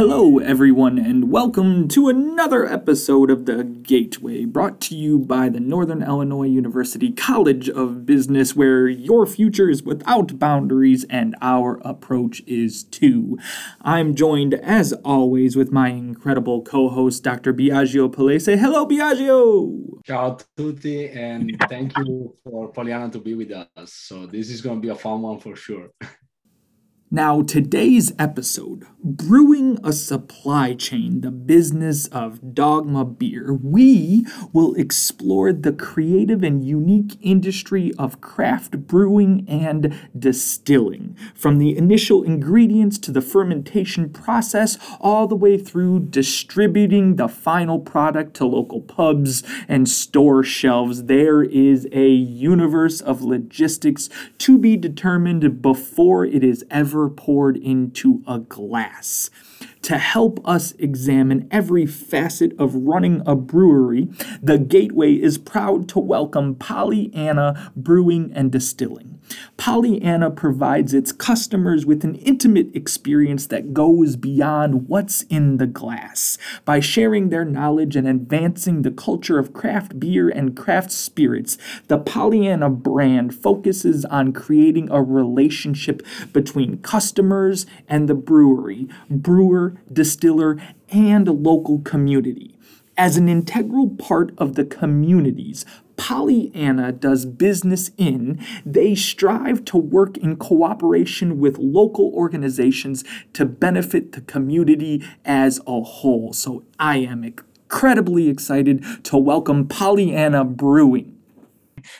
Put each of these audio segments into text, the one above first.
Hello, everyone, and welcome to another episode of The Gateway, brought to you by the Northern Illinois University College of Business, where your future is without boundaries and our approach is too. I'm joined, as always, with my incredible co host, Dr. Biagio Palese. Hello, Biagio! Ciao tutti, and thank you for Pollyanna to be with us. So, this is going to be a fun one for sure. Now, today's episode, Brewing a Supply Chain, the business of Dawgma Beer, we will explore the creative and unique industry of craft brewing and distilling, from the initial ingredients to the fermentation process, all the way through distributing the final product to local pubs and store shelves. There is a universe of logistics to be determined before it is ever poured into a glass. To help us examine every facet of running a brewery, the Gateway is proud to welcome Pollyanna Brewing and Distilling. Pollyanna provides its customers with an intimate experience that goes beyond what's in the glass. By sharing their knowledge and advancing the culture of craft beer and craft spirits, the Pollyanna brand focuses on creating a relationship between customers and the brewery, brewer, distiller, and local community. As an integral part of the communities Pollyanna does business in, they strive to work in cooperation with local organizations to benefit the community as a whole. So I am incredibly excited to welcome Pollyanna Brewing.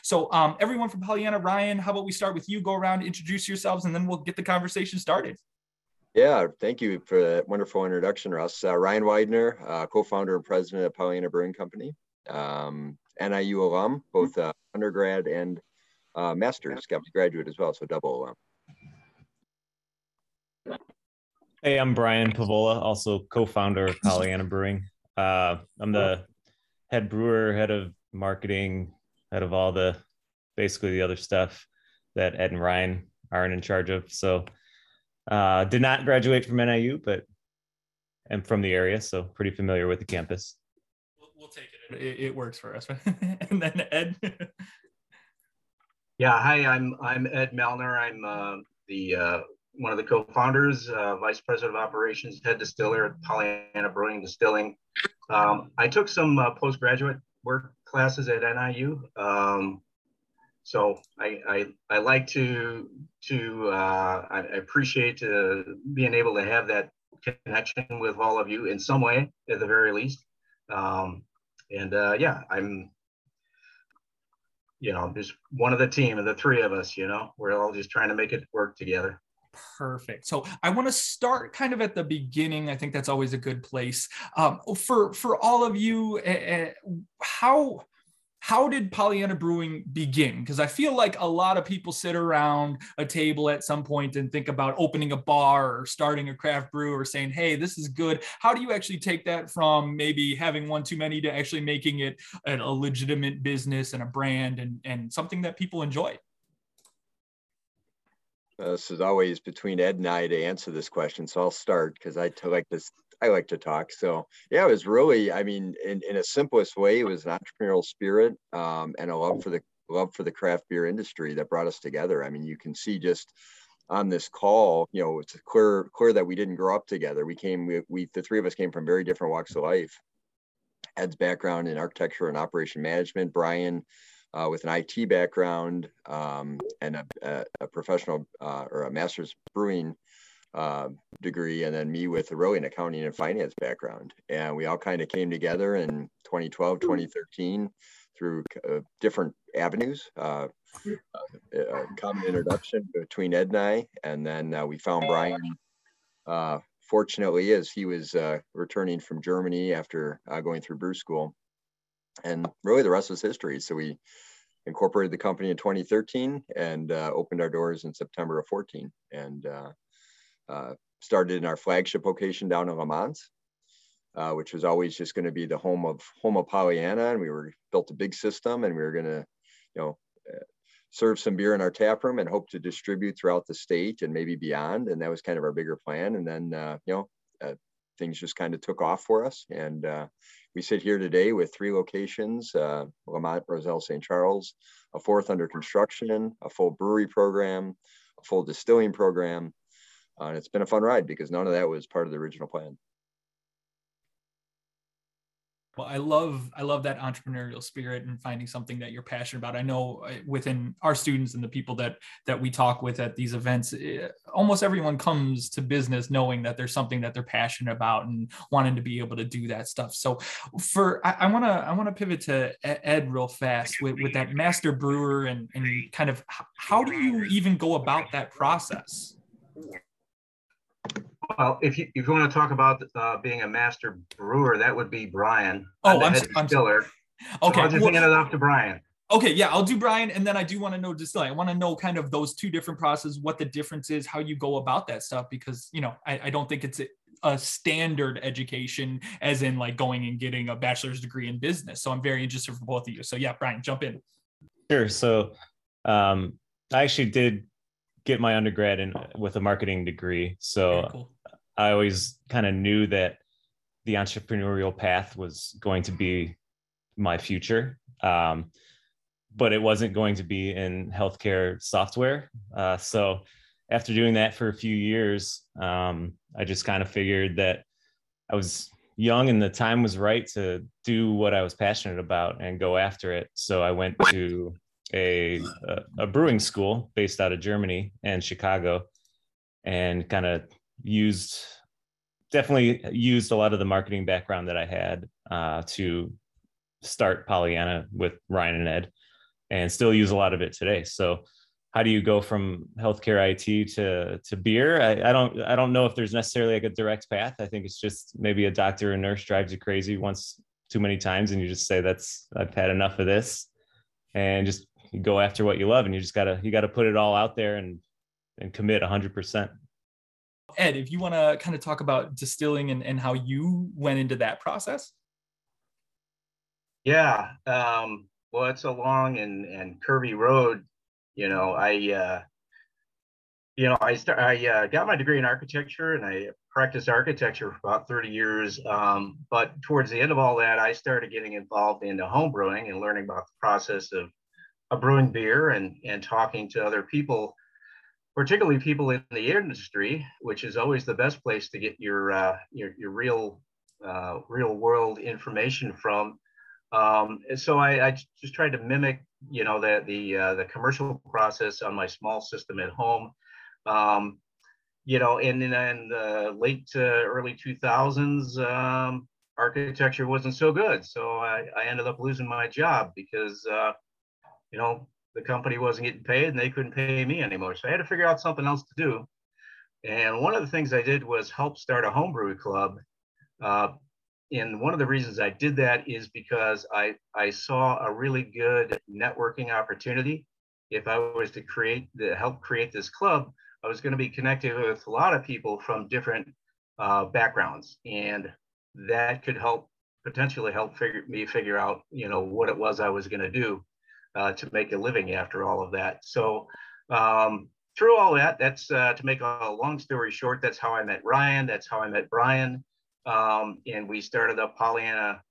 So, um, everyone from Pollyanna, Ryan, how about we start with you? Go around, introduce yourselves, and then we'll get the conversation started. Yeah, thank you for that wonderful introduction, Russ. Uh, Ryan Widener, uh, co-founder and president of Pollyanna Brewing Company, um, NIU alum, both uh, undergrad and uh, master's, got graduate as well, so double alum. Hey, I'm Brian Pavola, also co-founder of Pollyanna Brewing. Uh, I'm the head brewer, head of marketing, head of all the basically the other stuff that Ed and Ryan aren't in charge of. So uh, did not graduate from NIU, but am from the area, so pretty familiar with the campus. We'll, we'll take it. it. it. works for us. and then Ed. yeah, hi. I'm I'm Ed Melner. I'm uh, the uh, one of the co-founders, uh, vice president of operations, head distiller at Pollyanna Brewing Distilling. Um, I took some uh, postgraduate work classes at NIU. Um, so I, I, I like to to uh, I appreciate uh, being able to have that connection with all of you in some way at the very least. Um, and uh, yeah, I'm you know just one of the team of the three of us. You know, we're all just trying to make it work together. Perfect. So I want to start kind of at the beginning. I think that's always a good place um, for for all of you. How how did Pollyanna Brewing begin? Because I feel like a lot of people sit around a table at some point and think about opening a bar or starting a craft brew or saying, hey, this is good. How do you actually take that from maybe having one too many to actually making it a legitimate business and a brand and, and something that people enjoy? Uh, this is always between Ed and I to answer this question. So I'll start because I like this I like to talk. So yeah, it was really, I mean, in, in a simplest way, it was an entrepreneurial spirit um, and a love for the love for the craft beer industry that brought us together. I mean, you can see just on this call, you know, it's clear clear that we didn't grow up together. We came, we, we the three of us came from very different walks of life. Ed's background in architecture and operation management, Brian uh, with an IT background um, and a, a, a professional uh, or a master's brewing uh, degree, and then me with a really an accounting and finance background. And we all kind of came together in 2012, 2013 through uh, different avenues. Uh, uh, common introduction between Ed and I, and then uh, we found Brian. Uh, fortunately, as he was returning from Germany after going through brew school, and really the rest was history. So we incorporated the company in 2013 and opened our doors in September of 14. And uh, started in our flagship location down in Lemont, uh, which was always just going to be the home of home of Pollyanna, and we were built a big system, and we were going to, you know, uh, serve some beer in our tap room and hope to distribute throughout the state and maybe beyond. And that was kind of our bigger plan. And then, uh, you know, uh, things just kind of took off for us. And we sit here today with three locations, uh, Lemont, Roselle, St. Charles, a fourth under construction, a full brewery program, a full distilling program. Uh, and it's been a fun ride because none of that was part of the original plan. Well, I love I love that entrepreneurial spirit and finding something that you're passionate about. I know uh, within our students and the people that that we talk with at these events, it, eh, almost everyone comes to business knowing that there's something that they're passionate about and wanting to be able to do that stuff. So, for I want to I want to pivot to Ed real fast with with that master brewer and and kind of how do you even go about that process? Well, if you if you want to talk about uh, being a master brewer, that would be Brian. Oh, I'm, I'm, I'm distiller. Okay, so I'll just well, hand it off to Brian. Okay, yeah, I'll do Brian, and then I do want to know distilling. I want to know kind of those two different processes, what the difference is, how you go about that stuff, because you know I, I don't think it's a, a standard education, as in like going and getting a bachelor's degree in business. So I'm very interested for both of you. So yeah, Brian, jump in. Sure. So um, I actually did get my undergrad in with a marketing degree. So cool. I always kind of knew that the entrepreneurial path was going to be my future. Um, but it wasn't going to be in healthcare software. Uh, so after doing that for a few years, um, I just kind of figured that I was young and the time was right to do what I was passionate about and go after it. So I went to a, a, a brewing school based out of Germany and Chicago and kind of used definitely used a lot of the marketing background that I had uh, to start Pollyanna with Ryan and Ed, and still use a lot of it today. So, how do you go from healthcare IT to to beer? I, I don't I don't know if there's necessarily like a direct path. I think it's just maybe a doctor or nurse drives you crazy once too many times, and you just say that's I've had enough of this, and just go after what you love, and you just gotta you gotta put it all out there and and commit 100 percent. Ed, if you want to kind of talk about distilling and, and how you went into that process. Yeah. Um, well, it's a long and, and curvy road. You know, I, uh, you know, I start, I uh, got my degree in architecture and I practiced architecture for about 30 years. Um, but towards the end of all that, I started getting involved into home brewing and learning about the process of, of brewing beer and, and talking to other people particularly people in the industry, which is always the best place to get your uh, your, your real uh, real world information from. Um, so I, I, just tried to mimic, you know, the the uh, the commercial process on my small system at home. Um, you know, and in, in the late to early 2000s, um, architecture wasn't so good. So I, I ended up losing my job because, uh, you know, the company wasn't getting paid and they couldn't pay me anymore. So I had to figure out something else to do. And one of the things I did was help start a homebrew club. Uh, and one of the reasons I did that is because I, I saw a really good networking opportunity. If I was to create the help create this club, I was going to be connected with a lot of people from different uh, backgrounds, and that could help potentially help figure me figure out, you know, what it was I was going to do uh, to make a living after all of that. So um, through all that, that's uh, to make a long story short, that's how I met Ryan. That's how I met Brian. Um, and we started up Pollyanna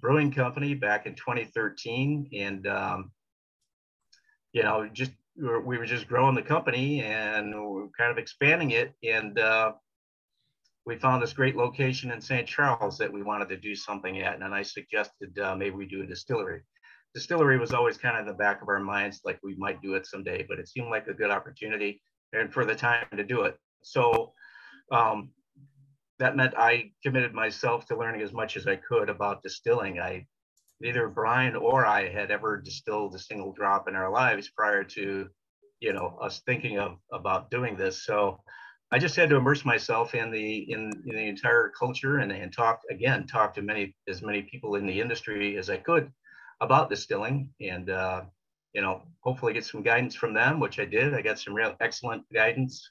Brewing Company back in 2013. And, um, you know, just we were just growing the company and we are kind of expanding it. And uh, we found this great location in St. Charles that we wanted to do something at. And I suggested uh, maybe we do a distillery distillery was always kind of the back of our minds, like we might do it someday, but it seemed like a good opportunity and for the time to do it. So um, that meant I committed myself to learning as much as I could about distilling. I neither Brian or I had ever distilled a single drop in our lives prior to, you know, us thinking of about doing this. So I just had to immerse myself in the in, in the entire culture and, and talk again, talk to many as many people in the industry as I could about distilling and uh, you know hopefully get some guidance from them which i did. I got some real excellent guidance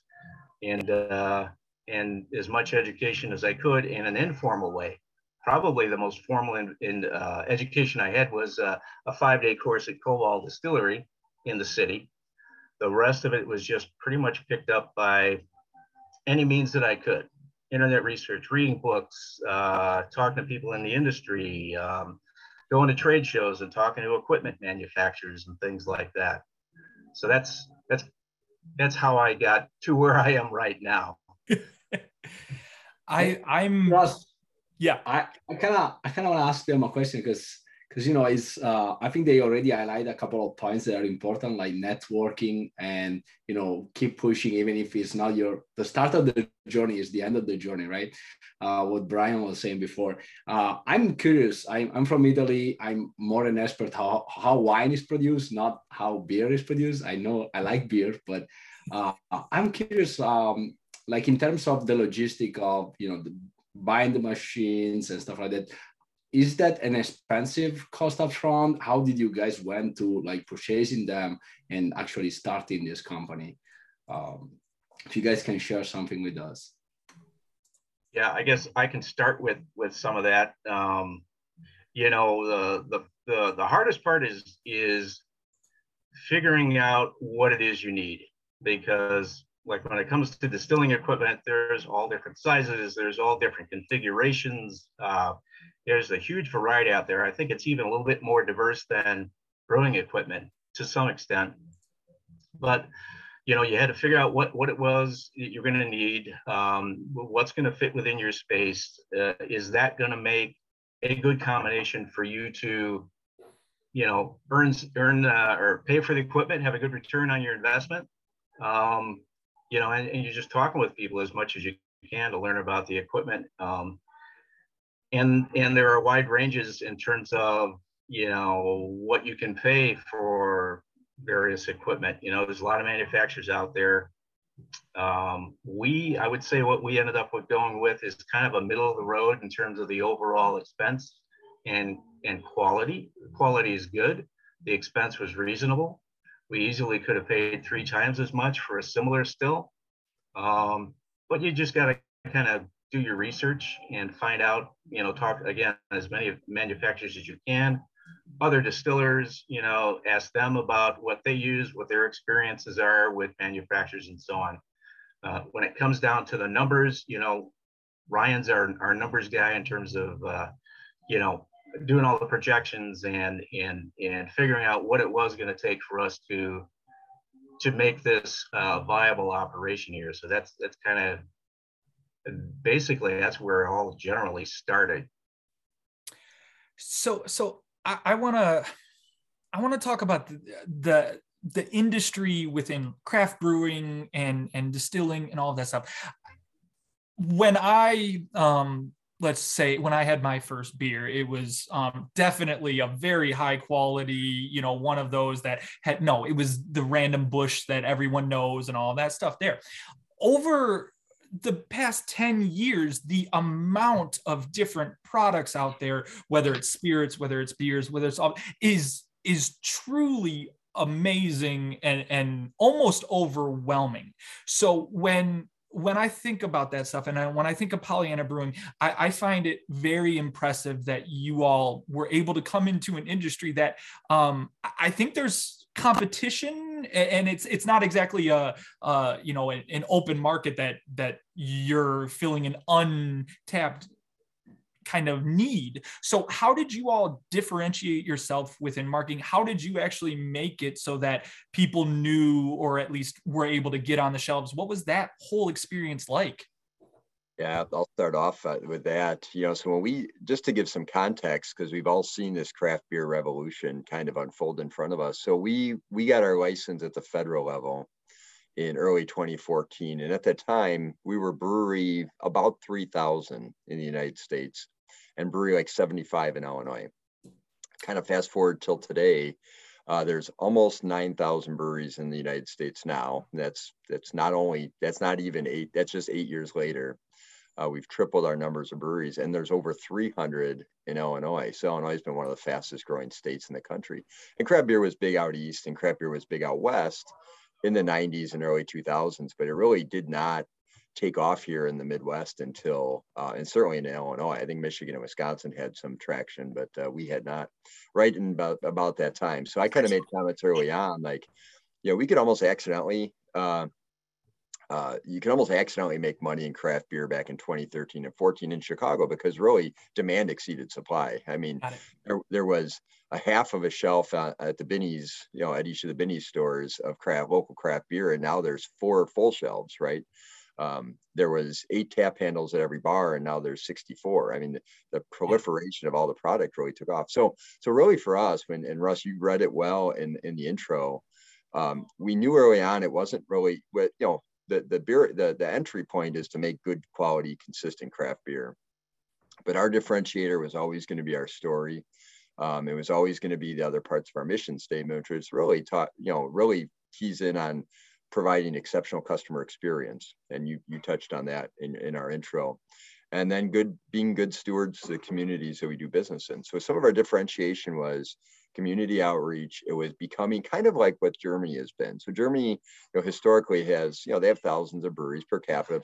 and uh, and as much education as i could in an informal way. Probably the most formal in, in uh, education i had was uh, a five day course at Koval distillery in the city. The rest of it was just pretty much picked up by any means that i could. Internet research, reading books, uh, talking to people in the industry, um, going to trade shows and talking to equipment manufacturers and things like that. So that's that's that's how I got to where I am right now. I I'm Ross, yeah. I kind of I kind of want to ask them a question because because you know it's uh, I think they already highlight a couple of points that are important like networking and you know keep pushing even if it's not your the start of the journey is the end of the journey right? Uh, what Brian was saying before. Uh, I'm curious I'm, I'm from Italy. I'm more an expert how how wine is produced not how beer is produced. I know I like beer but uh, I'm curious um, like in terms of the logistic of you know the, buying the machines and stuff like that is that an expensive cost up front how did you guys went to like purchasing them and actually starting this company? Um, if you guys can share something with us. Yeah i guess i can start with with some of that. Um, you know the, the the the hardest part is is figuring out what it is you need because like when it comes to distilling equipment there's all different sizes there's all different configurations uh, there's a huge variety out there. I think it's even a little bit more diverse than brewing equipment to some extent. But you know, you had to figure out what what it was you're going to need, um, what's going to fit within your space. Uh, is that going to make a good combination for you to, you know, earn earn uh, or pay for the equipment, have a good return on your investment? Um, you know, and, and, you're just talking with people as much as you can to learn about the equipment. Um, and and there are wide ranges in terms of you know what you can pay for various equipment you know there's a lot of manufacturers out there. Um, we i would say what we ended up with going with is kind of a middle of the road in terms of the overall expense and and quality. Quality is good. The expense was reasonable we easily could have paid three times as much for a similar still um, but you just got to kind of do your research and find out, you know, talk again as many manufacturers as you can, other distillers, you know, ask them about what they use, what their experiences are with manufacturers and so on. Uh, when it comes down to the numbers, you know, Ryan's our, our numbers guy in terms of, uh, you know, doing all the projections and and and figuring out what it was going to take for us to to make this uh, viable operation here. So that's that's kind of basically that's where it all generally started so so i want to i want to talk about the, the the industry within craft brewing and and distilling and all of that stuff when i um let's say when i had my first beer it was um, definitely a very high quality you know one of those that had no it was the random bush that everyone knows and all that stuff there over the past 10 years, the amount of different products out there, whether it's spirits, whether it's beers, whether it's all, is is truly amazing and and almost overwhelming. So when when I think about that stuff and I, when I think of Pollyanna Brewing, I, I, find it very impressive that you all were able to come into an industry that um, I think there's competition and it's it's not exactly a, a you know an, an open market that that you're filling an untapped kind of need. So, how did you all differentiate yourself within marketing? How did you actually make it so that people knew or at least were able to get on the shelves? What was that whole experience like? Yeah, I'll start off uh, with that. You know, so when we, just to give some context, because we've all seen this craft beer revolution kind of unfold in front of us. So we we got our license at the federal level in early 2014, and at that time we were brewery about 3,000 in the United States, and brewery like 75 in Illinois. Kind of fast forward till today, uh, there's almost 9,000 breweries in the United States now. That's that's not only that's not even eight. That's just eight years later. Uh, we've tripled our numbers of breweries, and there's over 300 in Illinois. So Illinois has been one of the fastest growing states in the country. And craft beer was big out east, and craft beer was big out west in the 90s and early 2000s, but it really did not take off here in the Midwest until, uh, and certainly in Illinois. I think Michigan and Wisconsin had some traction, but uh, we had not right in about, about that time. So I kind of made comments early on, like, you know, we could almost accidentally uh, uh, you can almost accidentally make money in craft beer back in 2013 and 14 in Chicago because really demand exceeded supply. I mean, there, there was a half of a shelf at, at the Binny's, you know, at each of the Binny's stores of craft local craft beer, and now there's four full shelves, right? Um, there was eight tap handles at every bar, and now there's 64. I mean, the, the proliferation of all the product really took off. So, so really for us, when and Russ, you read it well in in the intro. Um, we knew early on it wasn't really, you know, the the beer the, the entry point is to make good quality consistent craft beer. But our differentiator was always going to be our story. Um, it was always going to be the other parts of our mission statement which really taught you know really keys in on providing exceptional customer experience. And you you touched on that in, in our intro. And then good being good stewards to the communities that we do business in. So some of our differentiation was community outreach. It was becoming kind of like what Germany has been. So Germany, you know, historically has, you know, they have thousands of breweries per capita,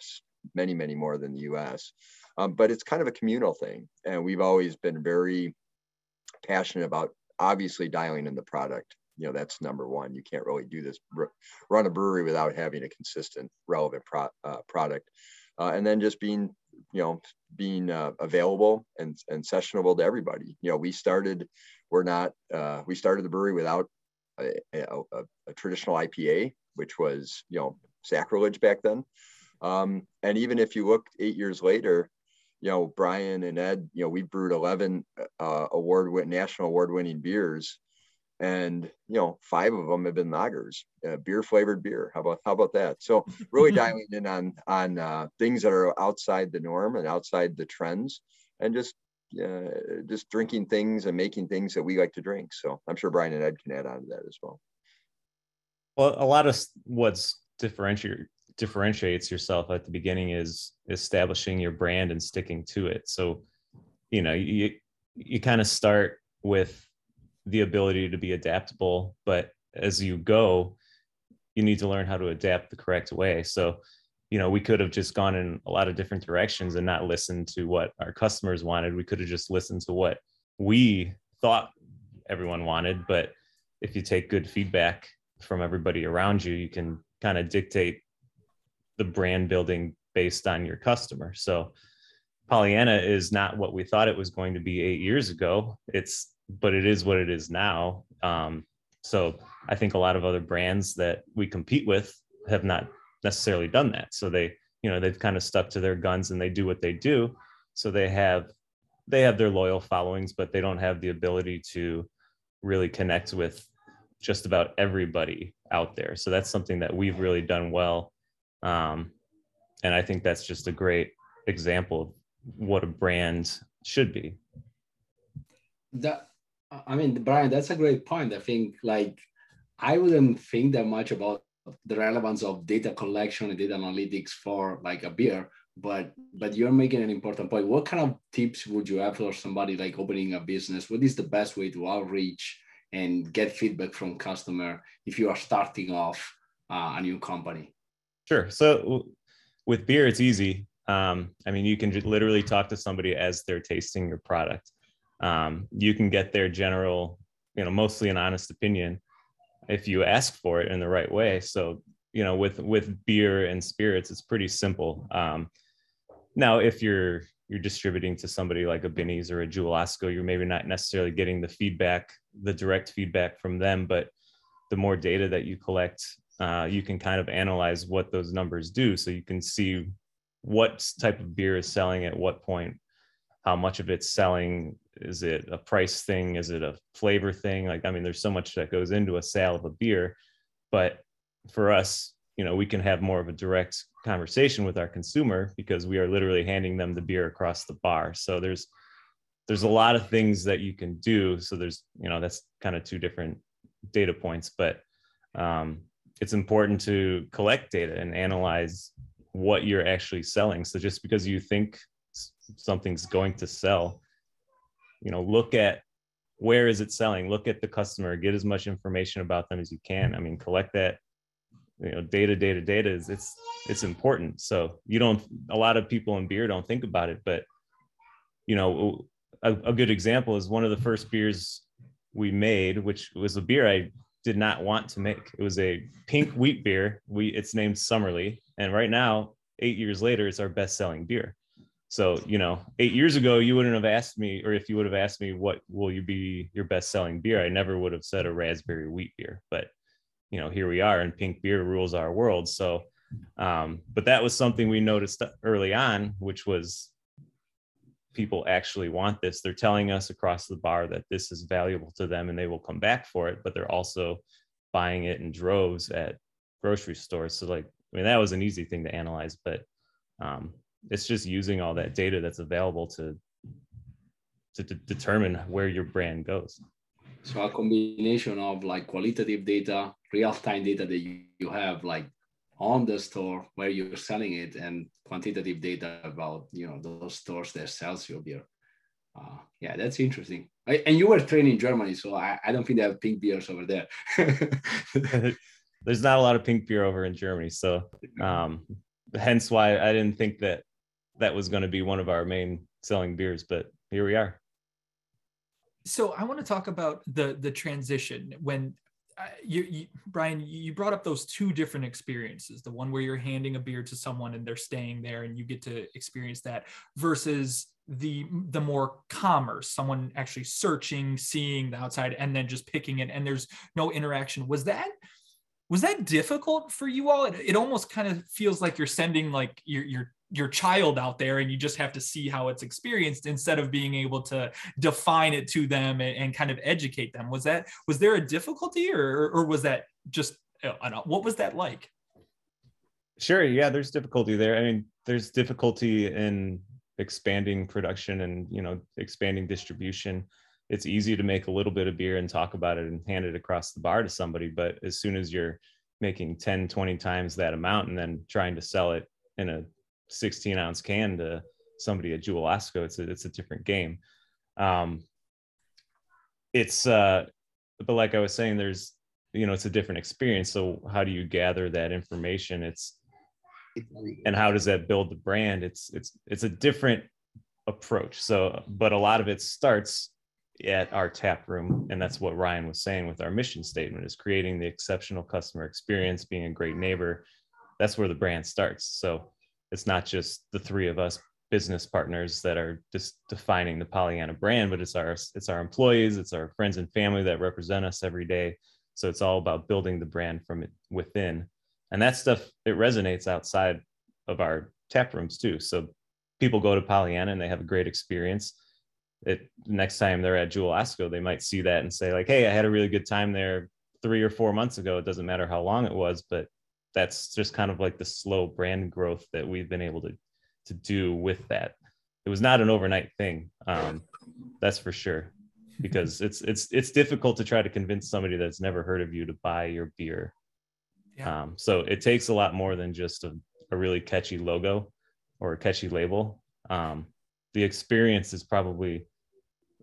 many, many more than the U.S. Um, but it's kind of a communal thing, and we've always been very passionate about obviously dialing in the product. You know, that's number one. You can't really do this run a brewery without having a consistent, relevant pro, uh, product, uh, and then just being you know being uh, available and and sessionable to everybody you know we started we're not uh, we started the brewery without a, a, a, traditional ipa which was you know sacrilege back then. Um, and even if you look eight years later you know brian and ed you know we brewed 11 uh, award win national award winning beers. And you know five of them have been lagers uh, beer flavored beer. How about how about that? So really dialing in on on uh, things that are outside the norm and outside the trends and just uh, just drinking things and making things that we like to drink. So i'm sure brian and ed can add on to that as well. Well a lot of what's differentiate differentiates yourself at the beginning is establishing your brand and sticking to it. So you know you you kind of start with the ability to be adaptable but as you go you need to learn how to adapt the correct way. So you know we could have just gone in a lot of different directions and not listened to what our customers wanted. We could have just listened to what we thought everyone wanted but if you take good feedback from everybody around you you can kind of dictate the brand building based on your customer. So pollyanna is not what we thought it was going to be eight years ago. It's but it is what it is now. Um, so I think a lot of other brands that we compete with have not necessarily done that. So they, you know, they've kind of stuck to their guns and they do what they do. So they have they have their loyal followings, but they don't have the ability to really connect with just about everybody out there. So that's something that we've really done well. Um, and I think that's just a great example of what a brand should be. That I mean, Brian, that's a great point. I think like I wouldn't think that much about the relevance of data collection and data analytics for like a beer, but but you're making an important point. What kind of tips would you have for somebody like opening a business? What is the best way to outreach and get feedback from customer if you are starting off uh, a new company? Sure. So with beer, it's easy. Um, I mean, you can literally talk to somebody as they're tasting your product um, you can get their general, you know, mostly an honest opinion if you ask for it in the right way. So, you know, with with beer and spirits, it's pretty simple. Um, now, if you're you're distributing to somebody like a Binny's or a Jewel Osco, you're maybe not necessarily getting the feedback, the direct feedback from them, but the more data that you collect, uh, you can kind of analyze what those numbers do. So you can see what type of beer is selling at what point, how much of it's selling. Is it a price thing? Is it a flavor thing? Like i mean there's so much that goes into a sale of a beer but for us you know we can have more of a direct conversation with our consumer because we are literally handing them the beer across the bar. So there's there's a lot of things that you can do. So there's you know that's kind of two different data points but um, it's important to collect data and analyze what you're actually selling. So just because you think something's going to sell you know look at where is it selling look at the customer get as much information about them as you can i mean collect that you know data data data is it's it's important so you don't a lot of people in beer don't think about it but you know a, a good example is one of the first beers we made which was a beer i did not want to make. It was a pink wheat beer. We it's named Summerly, and right now, eight years later, it's our best-selling beer. So you know, eight years ago, you wouldn't have asked me, or if you would have asked me, what will you be your best-selling beer? I never would have said a raspberry wheat beer. But you know, here we are, and pink beer rules our world. So, um, but that was something we noticed early on, which was people actually want this. They're telling us across the bar that this is valuable to them and they will come back for it, but they're also buying it in droves at grocery stores. So like, I mean, that was an easy thing to analyze, but um, it's just using all that data that's available to to d- determine where your brand goes. So a combination of like qualitative data, real-time data that you, you have, like on the store where you're selling it and quantitative data about you know those stores that sells your beer uh, yeah that's interesting. I, and you were trained in germany so I, I don't think they have pink beers over there. There's not a lot of pink beer over in germany so um, hence why i didn't think that that was going to be one of our main selling beers but here we are. So i want to talk about the the transition when uh, you, you, Brian, you brought up those two different experiences the one where you're handing a beer to someone and they're staying there and you get to experience that versus the the more commerce someone actually searching seeing the outside and then just picking it and there's no interaction. Was that was that difficult for you all? It, it almost kind of feels like you're sending like your your your child out there and you just have to see how it's experienced instead of being able to define it to them and, and kind of educate them. Was that was there a difficulty or or was that just uh, don't, what was that like? Sure. Yeah there's difficulty there. I mean there's difficulty in expanding production and you know expanding distribution. It's easy to make a little bit of beer and talk about it and hand it across the bar to somebody but as soon as you're making 10 20 times that amount and then trying to sell it in a 16 ounce can to somebody at Jewel Osco, it's a, it's a different game. Um, it's, uh, but like I was saying, there's, you know, it's a different experience. So how do you gather that information? It's, and how does that build the brand? It's, it's, it's a different approach. So, but a lot of it starts at our tap room. And that's what Ryan was saying with our mission statement is creating the exceptional customer experience, being a great neighbor. That's where the brand starts. So it's not just the three of us business partners that are just defining the Pollyanna brand, but it's our it's our employees, it's our friends and family that represent us every day. So it's all about building the brand from within, and that stuff it resonates outside of our tap rooms too. So people go to Pollyanna and they have a great experience. It next time they're at Jewel Osco, they might see that and say like, "Hey, I had a really good time there three or four months ago. It doesn't matter how long it was, but that's just kind of like the slow brand growth that we've been able to to do with that. It was not an overnight thing, um, that's for sure, because it's it's it's difficult to try to convince somebody that's never heard of you to buy your beer. Yeah. Um, so it takes a lot more than just a, a really catchy logo or a catchy label. Um, the experience is probably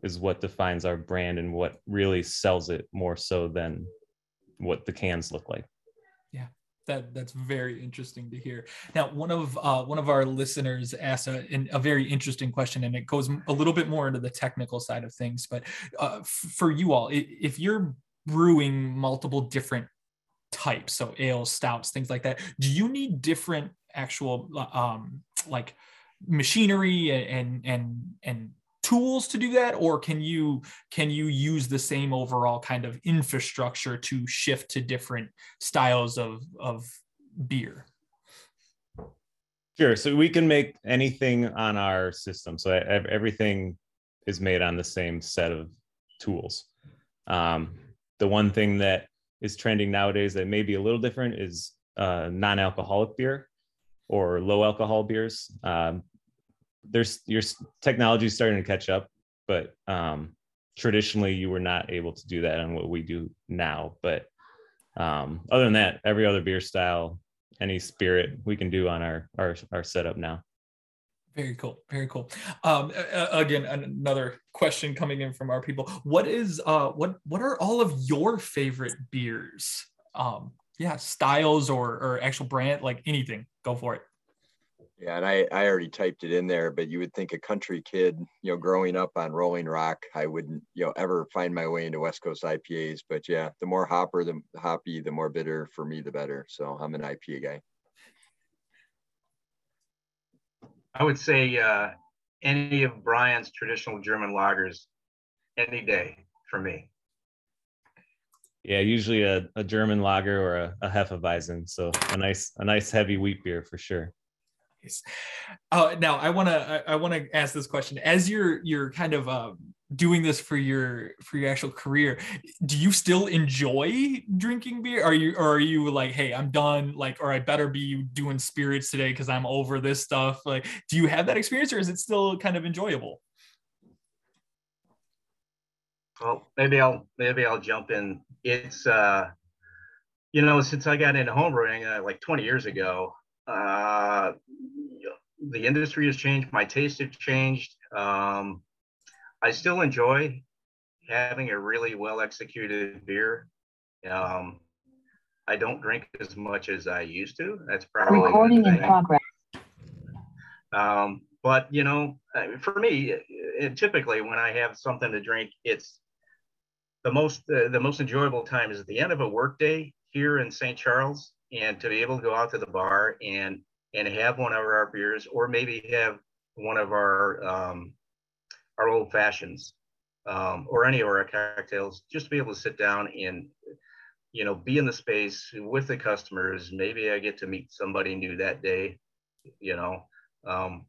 is what defines our brand and what really sells it more so than what the cans look like that that's very interesting to hear. Now, one of uh, one of our listeners asked a, a very interesting question, and it goes a little bit more into the technical side of things. But uh, f- for you all, if you're brewing multiple different types, so ales, stouts, things like that, do you need different actual uh, um, like machinery and and and tools to do that or can you can you use the same overall kind of infrastructure to shift to different styles of of beer? Sure. So we can make anything on our system. So everything is made on the same set of tools. Um, the one thing that is trending nowadays that may be a little different is uh, non-alcoholic beer or low alcohol beers. Um, there's your technology is starting to catch up, but um, traditionally you were not able to do that on what we do now. But um, other than that, every other beer style, any spirit we can do on our our, our setup now. Very cool. Very cool. Um, again, another question coming in from our people. What is uh, what what are all of your favorite beers? Um, yeah, styles or or actual brand, like anything. Go for it. Yeah, and I, I already typed it in there, but you would think a country kid, you know, growing up on Rolling Rock, I wouldn't, you know, ever find my way into West Coast IPAs. But yeah, the more hopper, the hoppy, the more bitter for me, the better. So I'm an IPA guy. I would say uh, any of Brian's traditional German lagers, any day for me. Yeah, usually a, a German lager or a, a Hefeweizen. So a nice a nice heavy wheat beer for sure. Uh, now I want to I, I want to ask this question. As you're you're kind of um, doing this for your for your actual career do you still enjoy drinking beer? Are you or are you like hey i'm done like or i better be doing spirits today because i'm over this stuff like do you have that experience or is it still kind of enjoyable? Well maybe i'll maybe i'll jump in. It's uh you know since i got into homebrewing uh, like 20 years ago uh the industry has changed my taste has changed um I still enjoy having a really well executed beer. Um, I don't drink as much as I used to. That's probably recording in progress. Um, but you know, for me, it, typically when I have something to drink, it's the most uh, the most enjoyable time is at the end of a workday here in St. Charles, and to be able to go out to the bar and and have one of our beers, or maybe have one of our um, our old fashions um, or any of our cocktails, just to be able to sit down and you know be in the space with the customers. Maybe I get to meet somebody new that day. You know, um,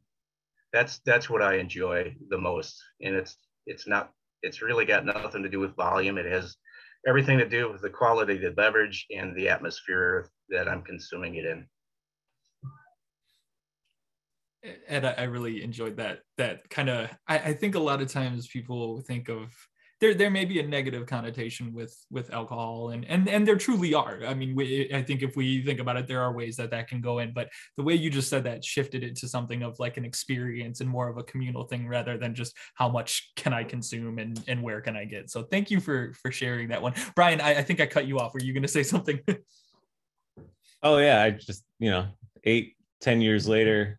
that's that's what I enjoy the most, and it's it's not it's really got nothing to do with volume. It has everything to do with the quality of the beverage and the atmosphere that I'm consuming it in and I, I really enjoyed that that kind of I, I think a lot of times people think of there there may be a negative connotation with with alcohol and and and there truly are. I mean we, i think if we think about it there are ways that that can go in but the way you just said that shifted it to something of like an experience and more of a communal thing rather than just how much can i consume and and where can i get. So thank you for for sharing that one. Brian i, I think i cut you off. Were you going to say something? Oh yeah i just you know eight ten years later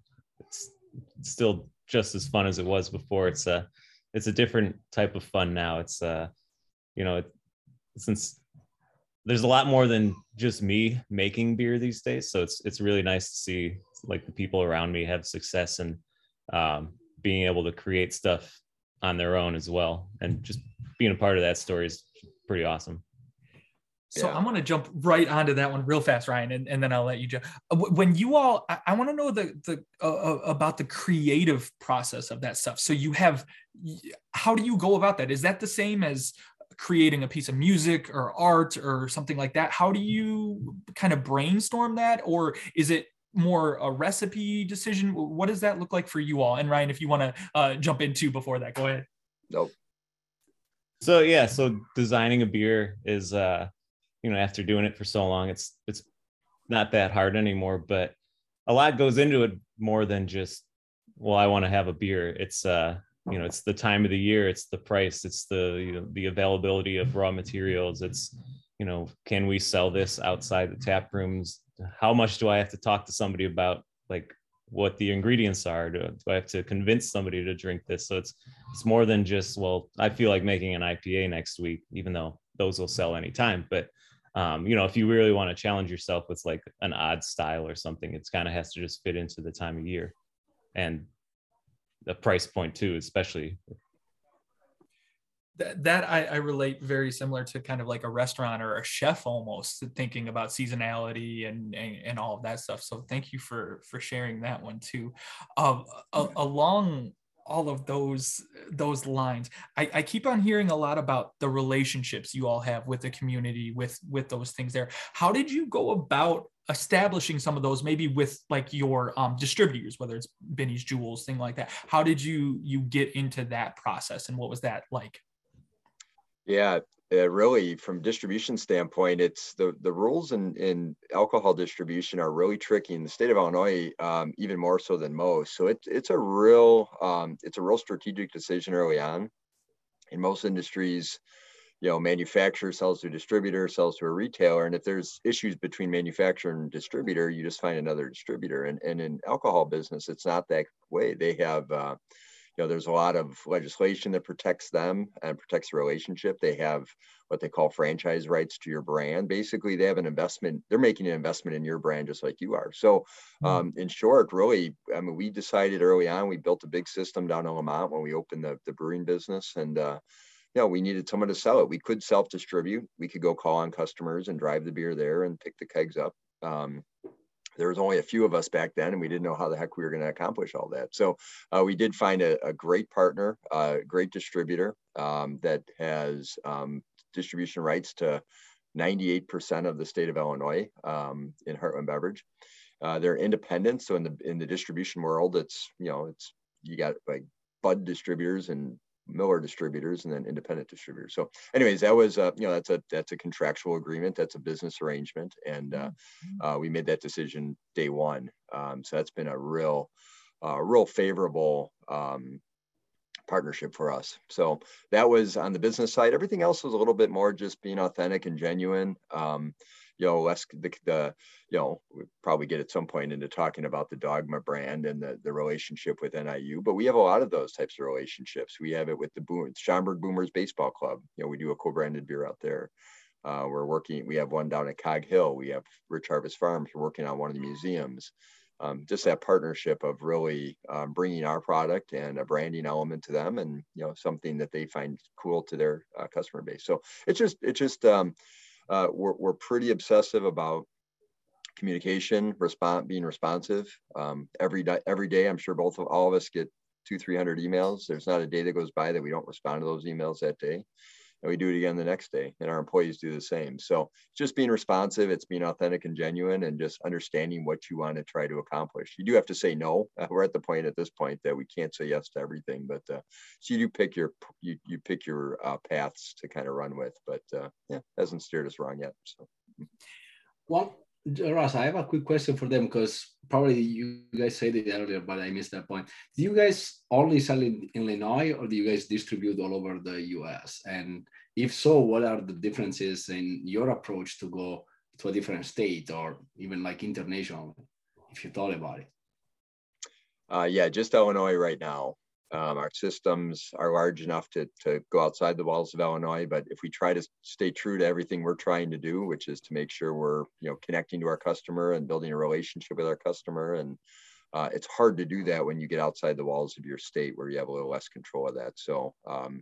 still just as fun as it was before. It's a it's a different type of fun now. It's uh you know it, since there's a lot more than just me making beer these days. So it's it's really nice to see like the people around me have success and um, being able to create stuff on their own as well. And just being a part of that story is pretty awesome. So yeah. I'm going to jump right onto that one real fast, Ryan, and, and then I'll let you jump. Uh, when you all, I, I want to know the the uh, uh, about the creative process of that stuff. So you have, how do you go about that? Is that the same as creating a piece of music or art or something like that? How do you kind of brainstorm that, or is it more a recipe decision? What does that look like for you all? And Ryan, if you want to uh, jump into before that, go ahead. Nope. So yeah, so designing a beer is uh you know after doing it for so long it's it's not that hard anymore but a lot goes into it more than just well i want to have a beer. It's uh you know it's the time of the year it's the price it's the you know the availability of raw materials it's you know can we sell this outside the tap rooms? How much do i have to talk to somebody about like what the ingredients are? Do, do i have to convince somebody to drink this? So it's it's more than just well i feel like making an ipa next week even though those will sell anytime but um, you know, if you really want to challenge yourself with like an odd style or something, it's kind of has to just fit into the time of year and the price point too, especially. That, that I, I relate very similar to kind of like a restaurant or a chef almost thinking about seasonality and, and, and all of that stuff. So thank you for for sharing that one too. Uh, along all of those those lines. I, I keep on hearing a lot about the relationships you all have with the community with with those things there. How did you go about establishing some of those maybe with like your um, distributors whether it's Binny's jewels thing like that? How did you you get into that process and what was that like? Yeah uh, really from distribution standpoint it's the the rules in in alcohol distribution are really tricky in the state of illinois um, even more so than most so it's it's a real um, it's a real strategic decision early on in most industries you know, manufacturer sells to a distributor, sells to a retailer. And if there's issues between manufacturer and distributor, you just find another distributor. And, and in alcohol business, it's not that way. They have, uh, you know, there's a lot of legislation that protects them and protects the relationship. They have what they call franchise rights to your brand. Basically, they have an investment, they're making an investment in your brand just like you are. So, hmm. um, in short, really, I mean, we decided early on, we built a big system down in Lemont when we opened the, the brewing business. And, uh, you know, we needed someone to sell it. We could self distribute, we could go call on customers and drive the beer there and pick the kegs up. Um, there was only a few of us back then and we didn't know how the heck we were going to accomplish all that. So uh, we did find a, a great partner a great distributor um, that has um, distribution rights to 98% of the state of illinois um, in heartland beverage. Uh, they're independent so in the in the distribution world it's you know it's you got like bud distributors and Miller distributors and then independent distributors. So, anyways, that was uh, you know that's a that's a contractual agreement, that's a business arrangement, and uh, mm-hmm. uh, we made that decision day one. Um, so that's been a real, uh, real favorable um, partnership for us. So that was on the business side. Everything else was a little bit more just being authentic and genuine. Um, you know, less the, the you know, we probably get at some point into talking about the Dawgma brand and the, the relationship with NIU, but we have a lot of those types of relationships. We have it with the Boom, Boomers Baseball Club. You know, we do a co-branded beer out there. Uh, we're working, we have one down at Cog Hill. We have Rich Harvest Farms. We're working on one of the museums. Um, just that partnership of really um, bringing our product and a branding element to them and you know something that they find cool to their uh, customer base so it's just it's just um, uh, we're, we're pretty obsessive about communication, respond, being responsive. Um, every day, every day, I'm sure both of all of us get two, 300 emails. There's not a day that goes by that we don't respond to those emails that day and we do it again the next day and our employees do the same. So just being responsive it's being authentic and genuine and just understanding what you want to try to accomplish. You do have to say no. Uh, we're at the point at this point that we can't say yes to everything but uh, so you do pick your you, you pick your uh, paths to kind of run with but uh, yeah hasn't steered us wrong yet so. One Ross, I have a quick question for them because probably you guys said it earlier, but I missed that point. Do you guys only sell in Illinois or do you guys distribute all over the US? And if so, what are the differences in your approach to go to a different state or even like international, if you thought about it? Uh, yeah, just Illinois right now. Um, our systems are large enough to, to go outside the walls of Illinois, but if we try to stay true to everything we're trying to do, which is to make sure we're you know connecting to our customer and building a relationship with our customer, and uh, it's hard to do that when you get outside the walls of your state where you have a little less control of that. So um,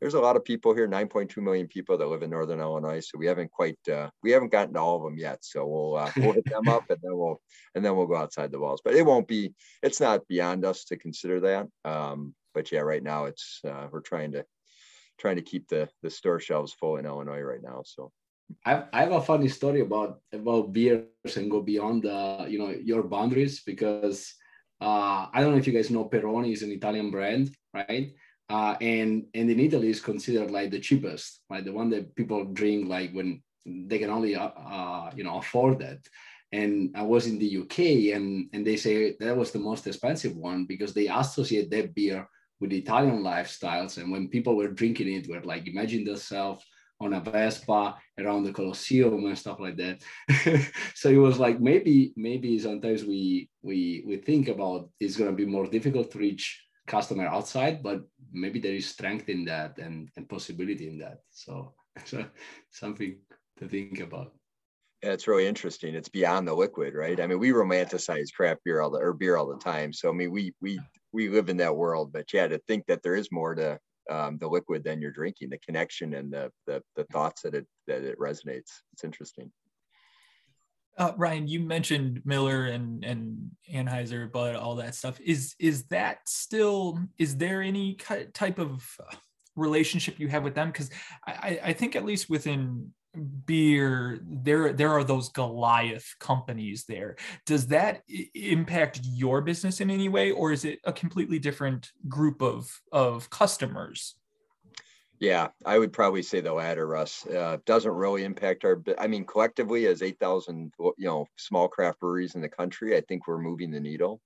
there's a lot of people here 9.2 million people that live in northern illinois so we haven't quite uh, we haven't gotten to all of them yet. So we'll uh, we'll hit them up and then we'll and then we'll go outside the walls. But it won't be it's not beyond us to consider that. Um, but yeah right now it's uh, we're trying to trying to keep the the store shelves full in illinois right now so. I, have a funny story about about beers and go beyond the you know your boundaries because uh, I don't know if you guys know Peroni is an Italian brand, right? Uh, and and in Italy is considered like the cheapest, like the one that people drink like when they can only uh, uh, you know afford that. And I was in the UK, and and they say that was the most expensive one because they associate that beer with Italian lifestyles. And when people were drinking it, were like imagine themselves on a Vespa around the Colosseum and stuff like that. so it was like maybe maybe sometimes we we we think about it's going to be more difficult to reach customer outside, but maybe there is strength in that and, and possibility in that. So, so something to think about. Yeah, it's really interesting. It's beyond the liquid, right? I mean, we romanticize craft beer all the or beer all the time. So I mean, we we we live in that world, but yeah, to think that there is more to um, the liquid than you're drinking, the connection and the, the the thoughts that it that it resonates. It's interesting. Uh, Ryan, you mentioned Miller and and Anheuser, but all that stuff. Is is that still is there any type of relationship you have with them? Because I, I think at least within beer there there are those goliath companies there. Does that impact your business in any way or is it a completely different group of of customers yeah, I would probably say the latter, Russ. Uh, doesn't really impact our. I mean, collectively, as eight thousand, you know, small craft breweries in the country, I think we're moving the needle.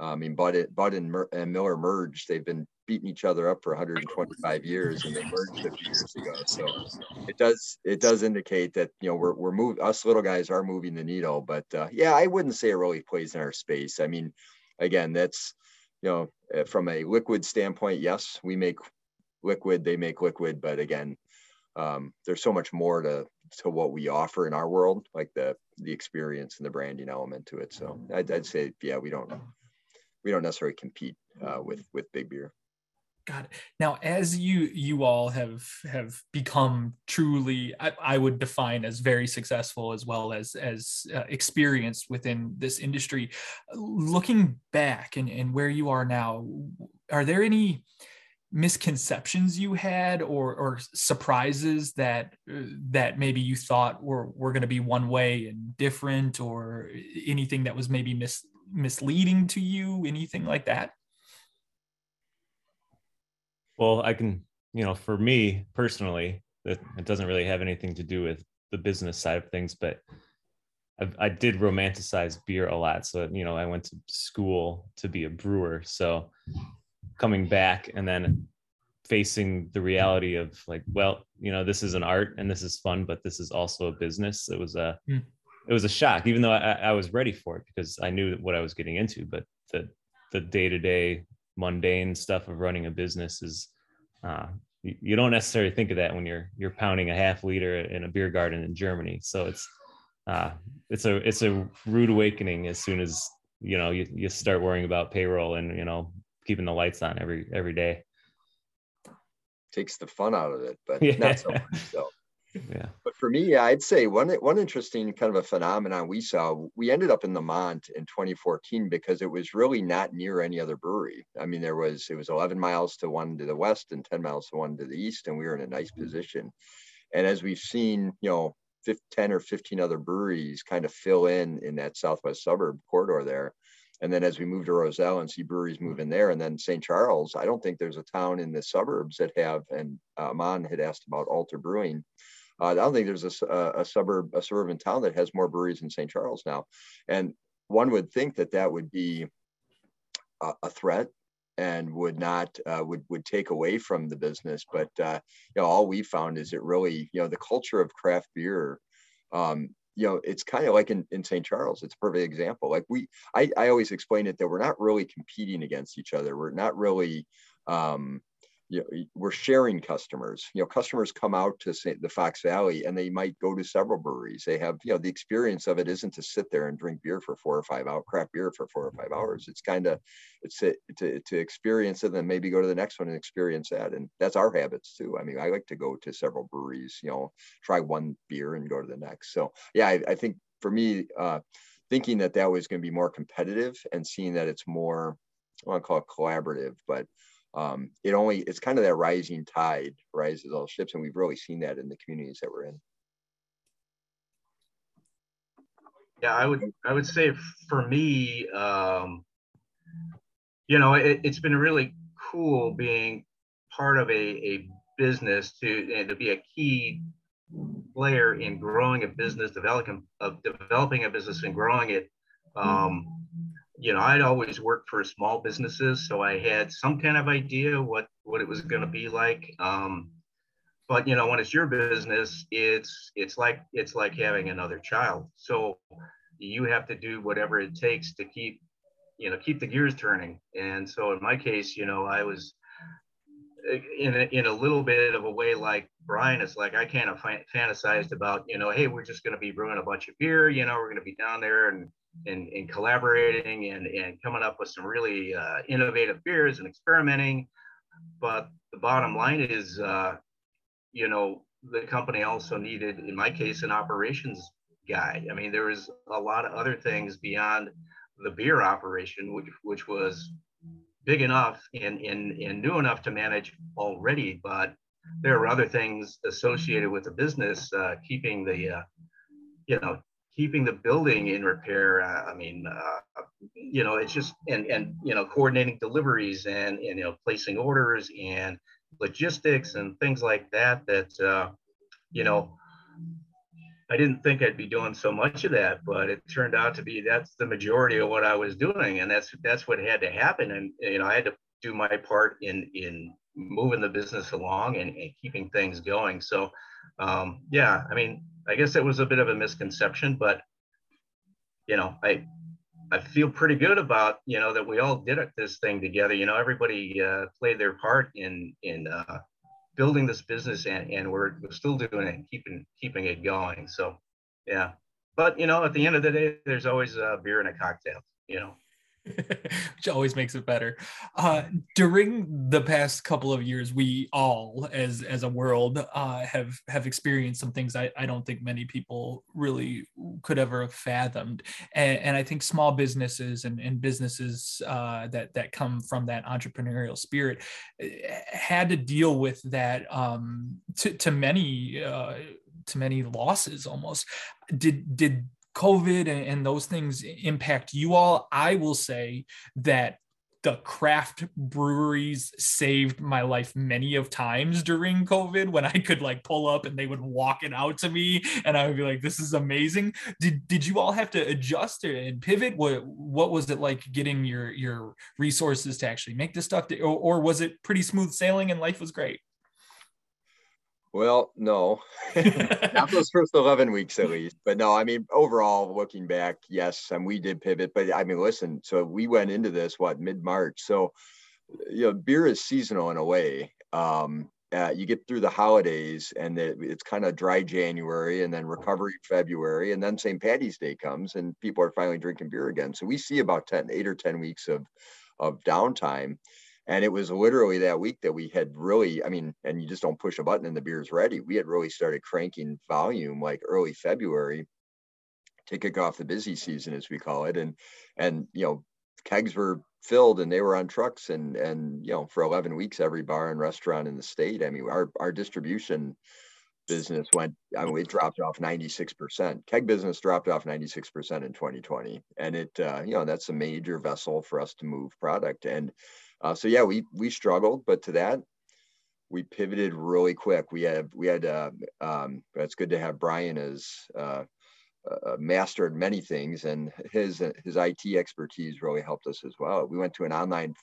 I mean, Bud, Bud and, Mer- and Miller merged. They've been beating each other up for 125 years, and they merged 50 years ago. So it does it does indicate that you know we're we're moving. Us little guys are moving the needle, but uh, yeah, I wouldn't say it really plays in our space. I mean, again, that's you know uh, from a liquid standpoint, yes, we make liquid, they make liquid, but again, um, there's so much more to to what we offer in our world, like the the experience and the branding element to it. So I'd, I'd say, yeah, we don't we don't necessarily compete uh, with with big beer. It. Now, as you you all have have become truly, I, I would define as very successful as well as as uh, experienced within this industry. Looking back and and where you are now, are there any misconceptions you had or or surprises that uh, that maybe you thought were were going to be one way and different or anything that was maybe mis, misleading to you anything like that well, I can, you know, for me personally, it, it doesn't really have anything to do with the business side of things, but i did romanticize beer a lot. So, you know, I went to school to be a brewer. So coming back and then facing the reality of like, well, you know, this is an art and this is fun, but this is also a business. It was a, mm. it was a shock, even though I, I was ready for it because I knew what I was getting into, but the, the day-to-day mundane stuff of running a business is uh, you, you, don't necessarily think of that when you're you're pounding a half liter in a beer garden in Germany. So it's uh, it's a it's a rude awakening as soon as you know you, you start worrying about payroll and you know keeping the lights on every every day. Takes the fun out of it, but yeah. not so much so yeah. But for me, I'd say one one interesting kind of a phenomenon we saw. We ended up in Lemont in 2014 because it was really not near any other brewery. I mean, there was it was 11 miles to one to the west and 10 miles to one to the east, and we were in a nice mm-hmm. position. And as we've seen, you know, 10 or 15 other breweries kind of fill in in that southwest suburb corridor there. And then as we move to Roselle and see breweries move in there, and then St. Charles, I don't think there's a town in the suburbs that have, and uh, Amon had asked about Alter Brewing uh, I don't think there's a, a, suburb, a suburban town that has more breweries in St. Charles now. And one would think that that would be a, a threat and would not uh, would would take away from the business. But uh, you know, all we found is it really you know the culture of craft beer. Um, you know, it's kind of like in, in St. Charles. It's a perfect example. Like we, I, I always explain it that we're not really competing against each other. We're not really, um, you know, we're sharing customers. You know, customers come out to say, the Fox Valley and they might go to several breweries. They have, you know, the experience of it isn't to sit there and drink beer for four or five hours, craft beer for four or five hours. It's kind of, it's to, to, to experience it and then maybe go to the next one and experience that. And that's our habits too. I mean, I like to go to several breweries, you know, try one beer and go to the next. So yeah, I, I think for me, uh, thinking that that was going to be more competitive and seeing that it's more, I want to call it collaborative, but um, it only it's kind of that rising tide rises all ships and we've really seen that in the communities that we're in. Yeah i would i would say for me um, you know it, has been really cool being part of a, a business to and to be a key player in growing a business developing of developing a business and growing it. Um, you know, I'd always worked for small businesses, so I had some kind of idea what what it was going to be like. Um, but you know, when it's your business, it's it's like it's like having another child. So you have to do whatever it takes to keep you know keep the gears turning. And so in my case, you know, I was in a, in a little bit of a way like Brian. It's like I kind of fantasized about you know, hey, we're just going to be brewing a bunch of beer. You know, we're going to be down there and and, and collaborating and, and coming up with some really uh, innovative beers and experimenting. But the bottom line is, uh, you know, the company also needed, in my case, an operations guy. I mean, there was a lot of other things beyond the beer operation, which which was big enough and, and, and new enough to manage already, but there were other things associated with the business, uh, keeping the, uh, you know, keeping the building in repair. Uh, I mean, uh, you know, it's just and and you know, coordinating deliveries and, and you know, placing orders and logistics and things like that. That uh, you know, I didn't think I'd be doing so much of that, but it turned out to be that's the majority of what I was doing, and that's that's what had to happen. And you know, I had to do my part in in moving the business along and, and keeping things going. So, um, yeah, I mean, I guess it was a bit of a misconception, but you know, I I feel pretty good about you know that we all did it, this thing together. You know, everybody uh, played their part in in uh, building this business, and and we're, we're still doing it keeping keeping it going. So, yeah. But you know, at the end of the day, there's always a beer and a cocktail. You know. which always makes it better. Uh, during the past couple of years, we all, as as a world, uh, have have experienced some things I, I don't think many people really could ever have fathomed. And, and I think small businesses and, and businesses uh, that that come from that entrepreneurial spirit eh, had to deal with that um, to to many uh, to many losses almost. Did did COVID and, and those things impact you all, I will say that the craft breweries saved my life many of times during COVID when I could like pull up and they would walk it out to me and I would be like, this is amazing. Did did you all have to adjust and pivot? What what was it like getting your your resources to actually make this stuff? To, or, or was it pretty smooth sailing and life was great? Well, no, not those first 11 weeks at least. But no, I mean, overall, looking back, yes, and we did pivot. But I mean, listen, so we went into this, what, mid March. So, you know, beer is seasonal in a way. Um, uh, you get through the holidays and it, it's kind of dry January and then recovery February. And then St. Patty's Day comes and people are finally drinking beer again. So we see about 10, eight or 10 weeks of, of downtime and it was literally that week that we had really i mean and you just don't push a button and the beer's ready. We had really started cranking volume like early february to kick off the busy season as we call it. And and you know kegs were filled and they were on trucks and and you know for 11 weeks every bar and restaurant in the state i mean our our distribution business went i mean it dropped off 96% keg business dropped off 96% in 2020 and it uh, you know that's a major vessel for us to move product. And uh, so yeah, we we struggled, but to that, we pivoted really quick. We had we had uh, um, it's good to have Brian as uh, uh, mastered many things, and his his IT expertise really helped us as well. We went to an online.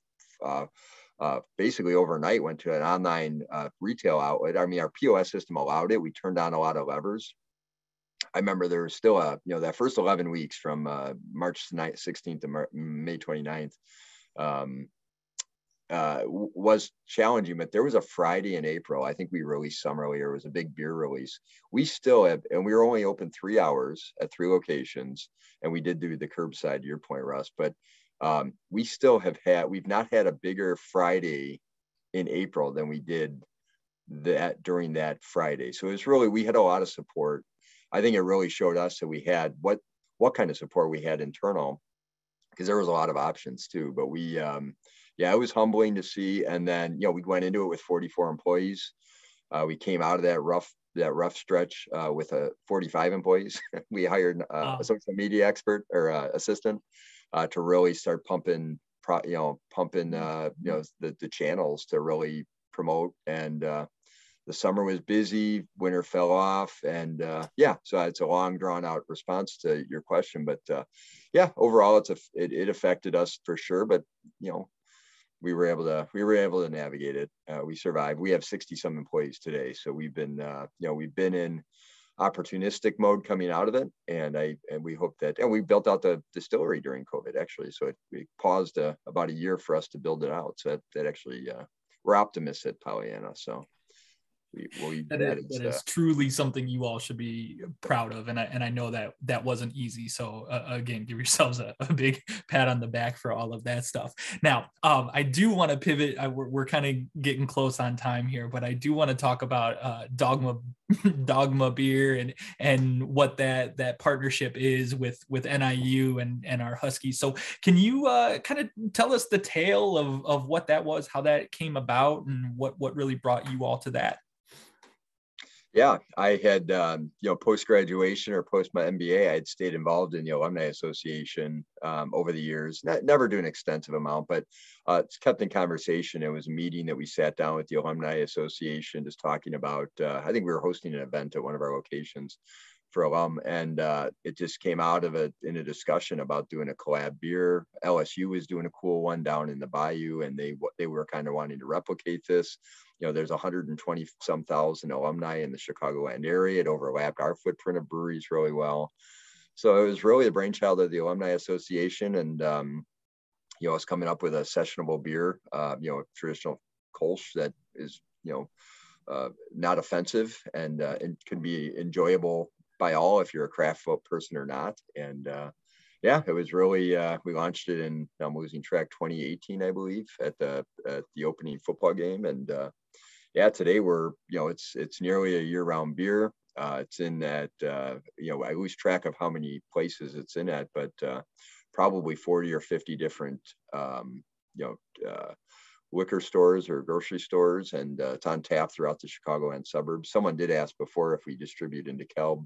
Uh, uh, basically overnight went to an online uh, retail outlet. I mean, our POS system allowed it. We turned on a lot of levers. I remember there was still a, you know, that first 11 weeks from uh, March 16th to Mar- May 29th. Um, uh, was challenging, but there was a Friday in April. I think we released some earlier. It was a big beer release. We still have, and we were only open three hours at three locations, and we did do the curbside. To your point, Russ, but um, we still have had. We've not had a bigger Friday in April than we did that during that Friday. So it was really we had a lot of support. I think it really showed us that we had what what kind of support we had internal because there was a lot of options too. But we um, yeah, it was humbling to see. And then, you know, we went into it with 44 employees. Uh, we came out of that rough that rough stretch uh, with a 45 employees. we hired uh, wow. a social media expert or uh, assistant uh, to really start pumping, pro, you know, pumping, uh, you know, the, the channels to really promote. And the summer was busy, winter fell off, and yeah, so it's a long, drawn out response to your question. But yeah, overall, it's a it, it affected us for sure. But you know, we were able to we were able to navigate it. Uh, we survived. We have 60 some employees today, so we've been uh, you know we've been in opportunistic mode coming out of it, and I and we hope that and we built out the distillery during COVID actually, so it we paused uh, about a year for us to build it out. So that, that actually uh, we're optimists at Pollyanna. So we, we that, is, that is truly something you all should be proud of and I, and I know that that wasn't easy so uh, again give yourselves a, a, big pat on the back for all of that stuff. Now um, I do want to pivot I, we're, we're kind of getting close on time here but I do want to talk about uh, dawgma dawgma beer and and what that that partnership is with with NIU and and our Huskies. So can you uh, kind of tell us the tale of of what that was how that came about and what what really brought you all to that yeah, I had, um, you know, post graduation or post my MBA, I had stayed involved in the Alumni Association um, over the years. Not, never do an extensive amount, but uh, it's kept in conversation. It was a meeting that we sat down with the Alumni Association, just talking about. Uh, I think we were hosting an event at one of our locations for alum, and uh, it just came out of it in a discussion about doing a collab beer. LSU was doing a cool one down in the Bayou, and they they were kind of wanting to replicate this. You know, there's 120 some thousand alumni in the Chicagoland area. It overlapped our footprint of breweries really well. So it was really the brainchild of the Alumni Association, and um, you know, it's coming up with a sessionable beer, uh, you know, traditional Kolsch that is, you know, uh, not offensive and, uh, and can be enjoyable by all if you're a craft person or not. And uh, yeah, it was really uh, we launched it in I'm losing track 2018, I believe, at the at the opening football game. And uh, yeah, today we're you know it's it's nearly a year-round beer. Uh, it's in that uh, you know I lose track of how many places it's in at, but uh, probably 40 or 50 different um, you know uh, liquor stores or grocery stores, and uh, it's on tap throughout the Chicago and suburbs. Someone did ask before if we distribute into DeKalb.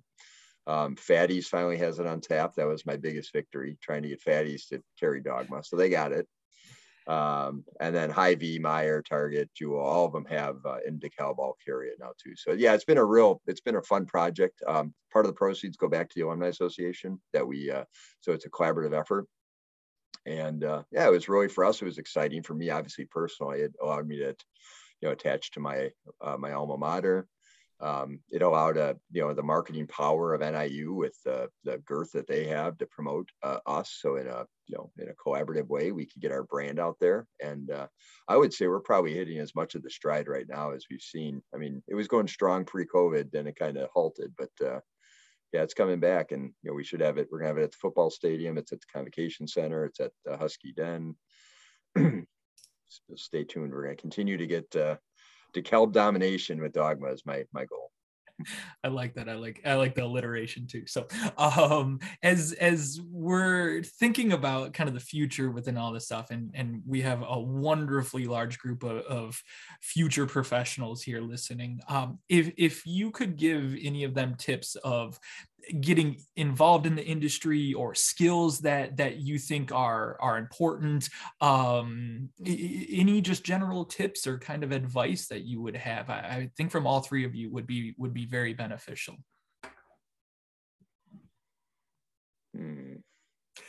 Um, Fatty's finally has it on tap. That was my biggest victory, trying to get Fatty's to carry Dawgma. So they got it. Um, and then Hy-Vee, Meijer, Target, Jewel, all of them have uh, in DeKalb all carry it now too. So yeah, it's been a real, it's been a fun project. Um, part of the proceeds go back to the Alumni Association that we, uh, so it's a collaborative effort. And uh, yeah, it was really for us. It was exciting for me, obviously personally. It allowed me to, you know, attach to my uh, my alma mater. Um, it allowed you know the marketing power of NIU with the the girth that they have to promote uh, us. So in a you know in a collaborative way, we could get our brand out there. And uh, I would say we're probably hitting as much of the stride right now as we've seen. I mean, it was going strong pre-COVID, then it kind of halted, but uh, yeah, it's coming back, and you know we should have it. We're gonna have it at the football stadium. It's at the convocation center. It's at the Husky Den. stay tuned. We're gonna continue to get uh, DeKalb domination with Dawgma is my my goal. I like that. I like I like the alliteration too. So um as as we're thinking about kind of the future within all this stuff, and and we have a wonderfully large group of, of future professionals here listening. Um, if if you could give any of them tips of getting involved in the industry or skills that that you think are are important um any just general tips or kind of advice that you would have? I, I think from all three of you would be would be very beneficial. Hmm.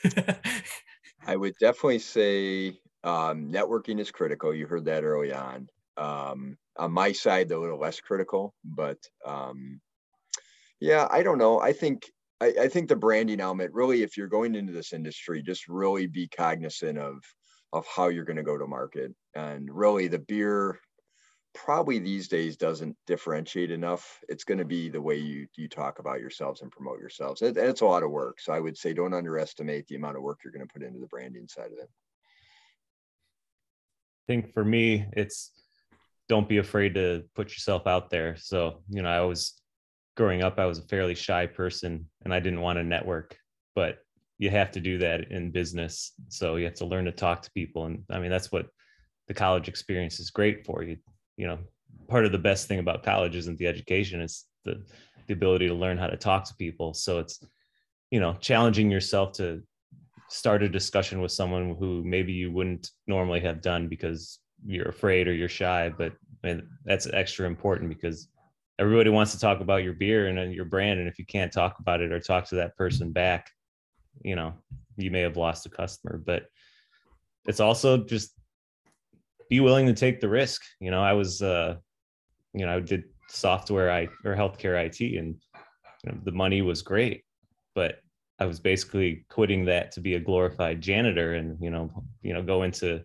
i would definitely say um, networking is critical. You heard that early on. Um, on my side a little less critical but um, yeah, I don't know. I think I, I, think the branding element really, if you're going into this industry, just really be cognizant of of how you're going to go to market. And really, the beer probably these days doesn't differentiate enough. It's going to be the way you you talk about yourselves and promote yourselves. And it's a lot of work. So I would say don't underestimate the amount of work you're going to put into the branding side of it. I think for me, it's don't be afraid to put yourself out there. So, you know, I always growing up, I was a fairly shy person and I didn't want to network, but you have to do that in business. So you have to learn to talk to people. And I mean, that's what the college experience is great for you. You know, part of the best thing about college isn't the education, it's the, the ability to learn how to talk to people. So it's, you know, challenging yourself to start a discussion with someone who maybe you wouldn't normally have done because you're afraid or you're shy, but I mean, that's extra important because everybody wants to talk about your beer and your brand and if you can't talk about it or talk to that person back you know you may have lost a customer but it's also just be willing to take the risk. You know i was uh you know i did software i or healthcare it and you know, the money was great but i was basically quitting that to be a glorified janitor and you know you know go into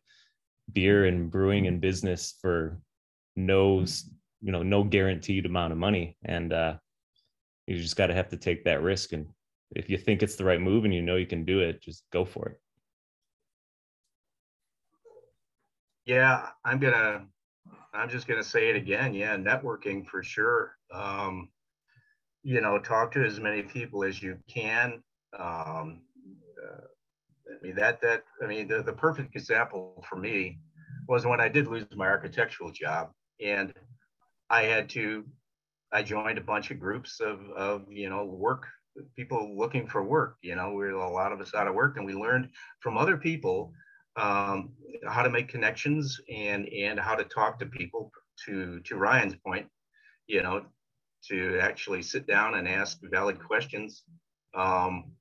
beer and brewing and business for no you know no guaranteed amount of money. And uh you just got to have to take that risk. And if you think it's the right move and you know you can do it just go for it. Yeah i'm gonna i'm just gonna say it again. Yeah networking for sure. Um you know talk to as many people as you can. Um uh, i mean that that i mean the, the perfect example for me was when i did lose my architectural job. And I had to, I joined a bunch of groups of, of you know, work people looking for work. You know, we are a lot of us out of work, and we learned from other people um, how to make connections and and how to talk to people. To to Ryan's point, you know, to actually sit down and ask valid questions. Um,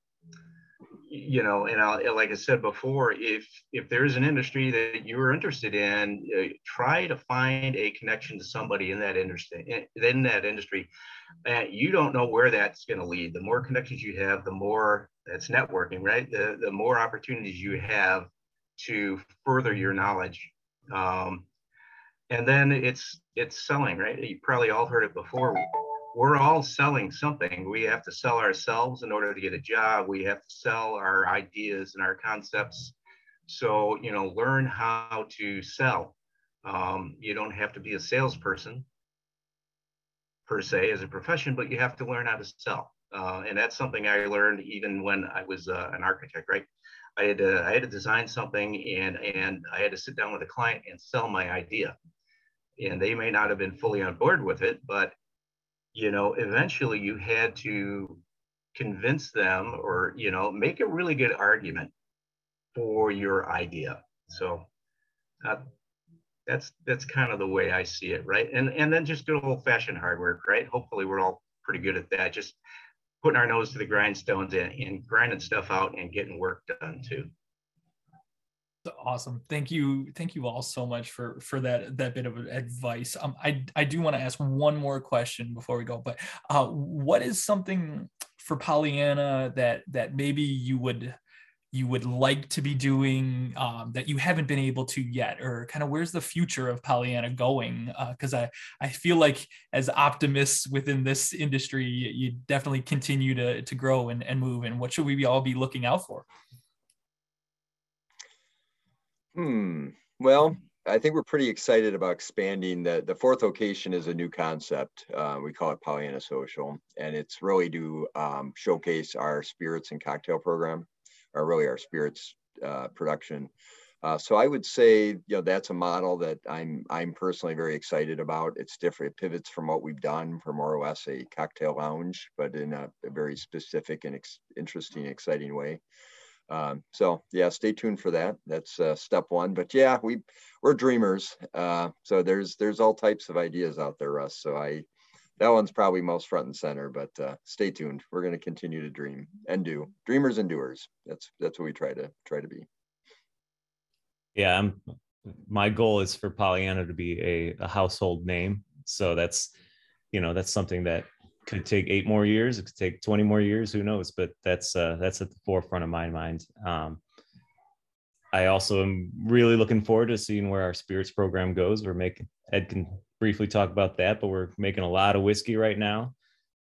you know, and I'll, like I said before, if if there's an industry that you're interested in, uh, try to find a connection to somebody in that industry. In that industry, uh, you don't know where that's going to lead. The more connections you have, the more that's networking, right? The the more opportunities you have to further your knowledge. Um, and then it's it's selling, right? You probably all heard it before we're all selling something. We have to sell ourselves in order to get a job. We have to sell our ideas and our concepts. So, you know, learn how to sell. Um, you don't have to be a salesperson per se as a profession, but you have to learn how to sell. Uh, and that's something I learned even when I was uh, an architect, right? I had to, I had to design something and, and I had to sit down with a client and sell my idea. And they may not have been fully on board with it, but you know, eventually you had to convince them or, you know, make a really good argument for your idea. So uh, that's that's kind of the way I see it, right? And and then just good old fashioned hard work, right? Hopefully we're all pretty good at that. Just putting our nose to the grindstones and, and grinding stuff out and getting work done too awesome. Thank you thank you all so much for for that that bit of advice. Um i i do want to ask one more question before we go but uh what is something for pollyanna that that maybe you would you would like to be doing um, that you haven't been able to yet? Or kind of where's the future of pollyanna going? Because uh, i i feel like as optimists within this industry you, you definitely continue to to grow and, and move and what should we all be looking out for Hmm. Well, I think we're pretty excited about expanding. The, the fourth location is a new concept. Uh, we call it Pollyanna Social, and it's really to um, showcase our spirits and cocktail program, or really our spirits uh, production. Uh, so I would say, you know, that's a model that I'm I'm personally very excited about. It's different. It pivots from what we've done for more or less a cocktail lounge, but in a, a very specific and ex- interesting, exciting way. Um, so yeah, stay tuned for that. That's uh, step one. But yeah, we we're dreamers. Uh, so there's there's all types of ideas out there, Russ. So I that one's probably most front and center. But uh, stay tuned. We're going to continue to dream and do. Dreamers and doers. That's that's what we try to try to be. Yeah, I'm. My goal is for Pollyanna to be a, a household name. So that's you know that's something that could take eight more years. It could take 20 more years. Who knows? But that's uh, that's at the forefront of my mind. Um, I also am really looking forward to seeing where our spirits program goes. We're making Ed can briefly talk about that, but we're making a lot of whiskey right now,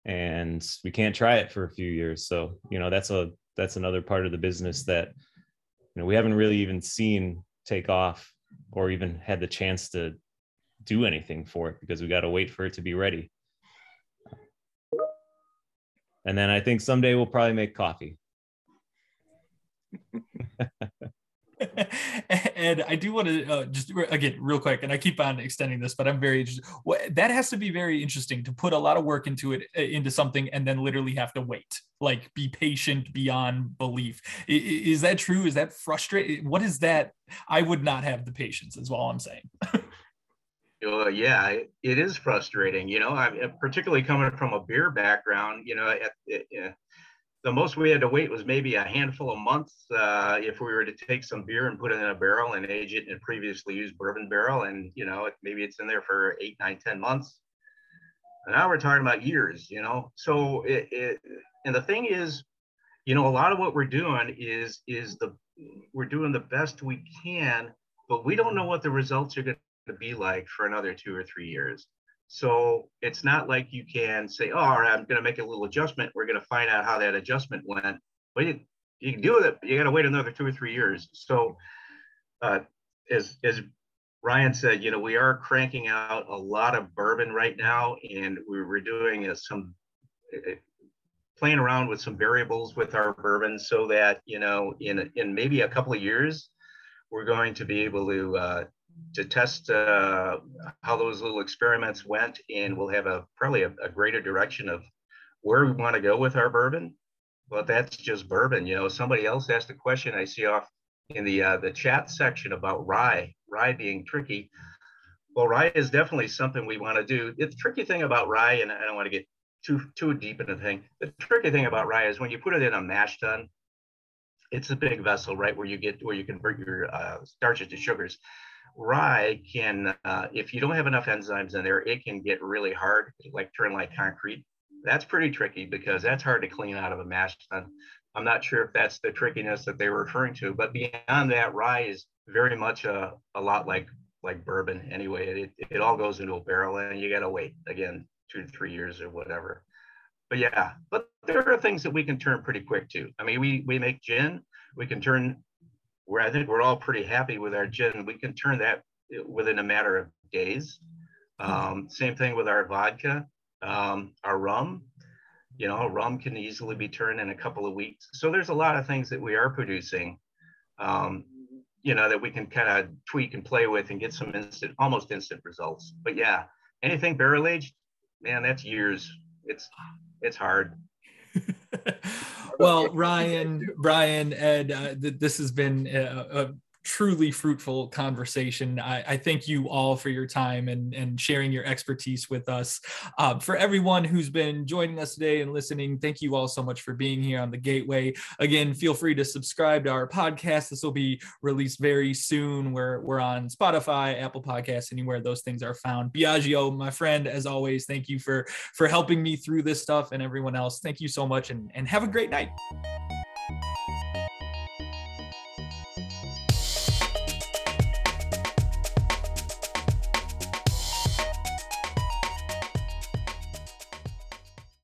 and we can't try it for a few years. So you know that's a that's another part of the business that you know we haven't really even seen take off or even had the chance to do anything for it because we got to wait for it to be ready. And then I think someday we'll probably make coffee. and I do want to uh, just again real quick, and I keep on extending this, but I'm very interested. that has to be very interesting to put a lot of work into it, uh, into something, and then literally have to wait, like be patient beyond belief. Is, is that true? Is that frustrating? What is that? I would not have the patience. Is all I'm saying. Uh, yeah, it is frustrating. You know, I particularly coming from a beer background. You know, at, at, the most we had to wait was maybe a handful of months uh, if we were to take some beer and put it in a barrel and age it in a previously used bourbon barrel, and you know, maybe it's in there for eight, nine, ten months. And now we're talking about years. You know, so it, it and the thing is, you know, a lot of what we're doing is is the we're doing the best we can, but we don't know what the results are going to be like for another two or three years. So it's not like you can say, oh, all right, I'm going to make a little adjustment. We're going to find out how that adjustment went. But you, you can do it. You got to wait another two or three years. So uh, as, as Ryan said, you know, we are cranking out a lot of bourbon right now, and we're doing uh, some uh, playing around with some variables with our bourbon so that, you know, in, in maybe a couple of years, we're going to be able to uh, to test uh, how those little experiments went, and we'll have a probably a, a greater direction of where we want to go with our bourbon. But that's just bourbon, you know. Somebody else asked a question I see off in the uh, the chat section about rye, rye being tricky. Well, rye is definitely something we want to do. The tricky thing about rye, and I don't want to get too too deep into the thing. The tricky thing about rye is when you put it in a mash tun, it's a big vessel, right, where you get where you convert your uh, starches to sugars. Rye can, uh, if you don't have enough enzymes in there, it can get really hard, like turn like concrete. That's pretty tricky because that's hard to clean out of a mash tun. I'm not sure if that's the trickiness that they were referring to, but beyond that, rye is very much a, a lot like like bourbon anyway. It, it all goes into a barrel and you got to wait again two to three years or whatever. But yeah, but there are things that we can turn pretty quick too. I mean, we we make gin. We can turn where I think we're all pretty happy with our gin. We can turn that within a matter of days. Um, same thing with our vodka, um, our rum. You know, rum can easily be turned in a couple of weeks. So there's a lot of things that we are producing um, you know, that we can kind of tweak and play with and get some instant, almost instant results. But yeah, anything barrel aged, man, that's years. It's it's hard. well, Ryan, Brian, Ed, uh, th- this has been a, a truly fruitful conversation. I, I, thank you all for your time and, and sharing your expertise with us. Uh, for everyone who's been joining us today and listening, thank you all so much for being here on the Gateway. Again, feel free to subscribe to our podcast. This will be released very soon. We're, we're on Spotify, Apple Podcasts, anywhere those things are found. Biagio, my friend, as always, thank you for, for helping me through this stuff and everyone else. Thank you so much and, and have a great night.